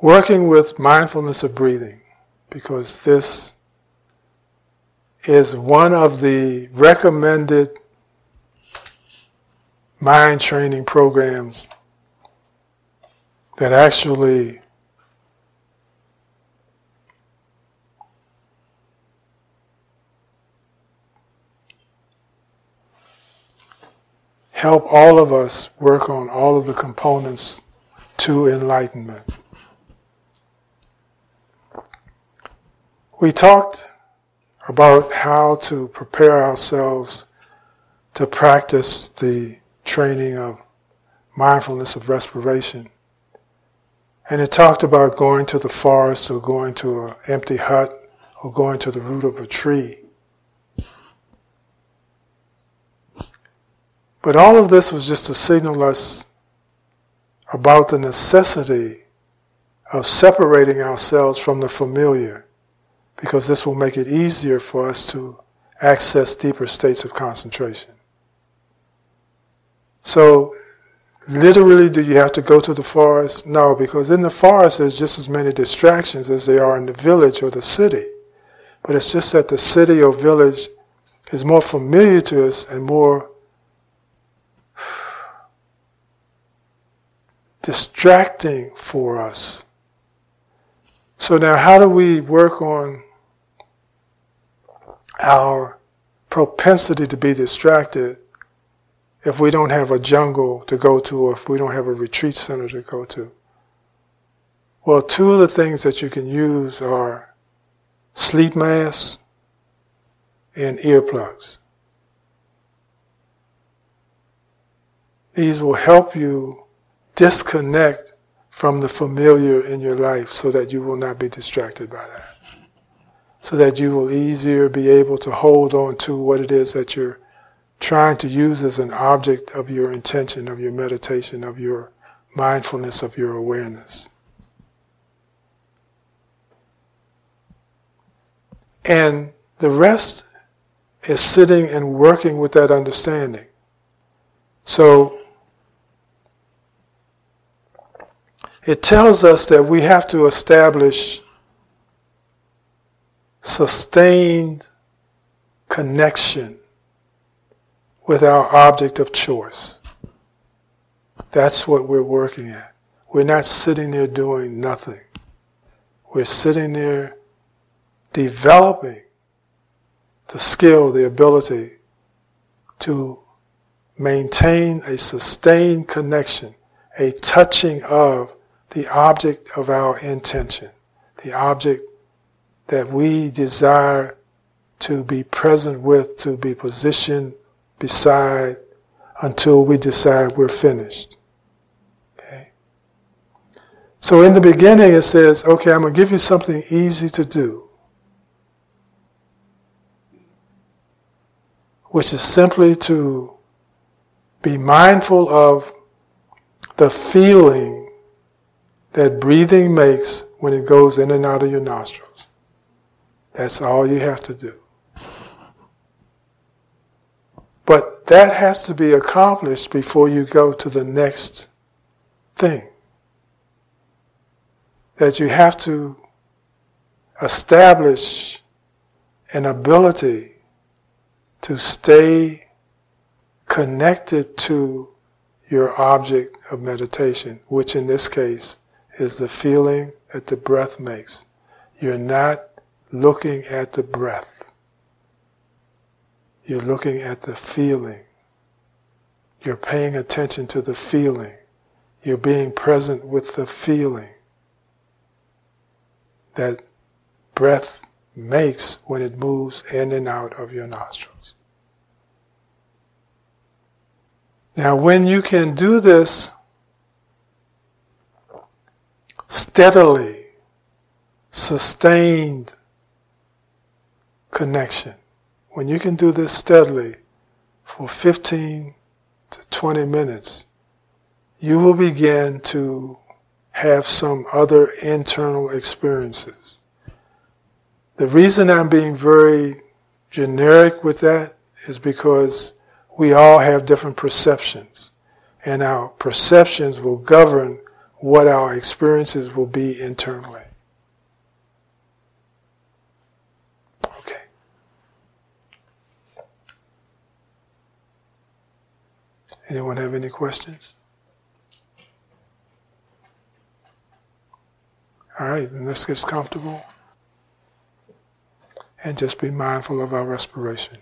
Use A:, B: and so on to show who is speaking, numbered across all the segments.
A: working with mindfulness of breathing because this is one of the recommended mind training programs that actually help all of us work on all of the components to enlightenment. We talked about how to prepare ourselves to practice the training of mindfulness of respiration. And it talked about going to the forest or going to an empty hut or going to the root of a tree But all of this was just to signal us about the necessity of separating ourselves from the familiar, because this will make it easier for us to access deeper states of concentration. So, literally, do you have to go to the forest? No, because in the forest there's just as many distractions as there are in the village or the city. But it's just that the city or village is more familiar to us and more distracting for us. So now how do we work on our propensity to be distracted if we don't have a jungle to go to or if we don't have a retreat center to go to? Well, two of the things that you can use are sleep masks and earplugs. These will help you disconnect from the familiar in your life so that you will not be distracted by that. So that you will easier be able to hold on to what it is that you're trying to use as an object of your intention, of your meditation, of your mindfulness, of your awareness. And the rest is sitting and working with that understanding. So it tells us that we have to establish sustained connection with our object of choice. That's what we're working at. We're not sitting there doing nothing. We're sitting there developing the skill, the ability to maintain a sustained connection, a touching of the object of our intention, the object that we desire to be present with, to be positioned beside until we decide we're finished. Okay? So in the beginning it says, okay, I'm going to give you something easy to do. Which is simply to be mindful of the feeling that breathing makes when it goes in and out of your nostrils. That's all you have to do. But that has to be accomplished before you go to the next thing. That you have to establish an ability to stay connected to your object of meditation, which in this case is the feeling that the breath makes. You're not looking at the breath. You're looking at the feeling. You're paying attention to the feeling. You're being present with the feeling that breath makes when it moves in and out of your nostrils. Now, when you can do this steadily, sustained connection. When you can do this steadily for 15 to 20 minutes, you will begin to have some other internal experiences. The reason I'm being very generic with that is because we all have different perceptions, and our perceptions will govern what our experiences will be internally. Okay. Anyone have any questions? All right, then let's get comfortable and just be mindful of our respiration.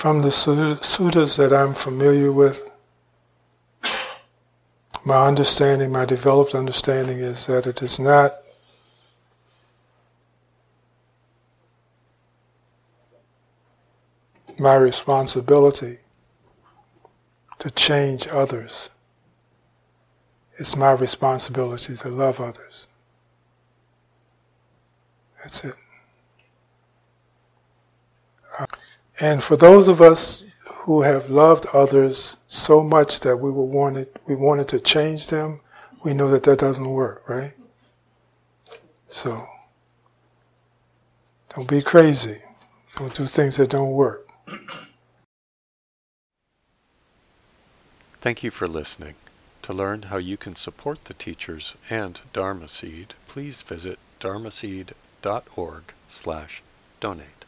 A: From the suttas that I'm familiar with, my understanding, my developed understanding is that it is not my responsibility to change others. It's my responsibility to love others. That's it. And for those of us who have loved others so much that we were wanted, we wanted to change them, we know that that doesn't work, right? So, don't be crazy. Don't do things that don't work.
B: Thank you for listening. To learn how you can support the teachers and Dharma Seed, please visit dharmaseed.org slash donate.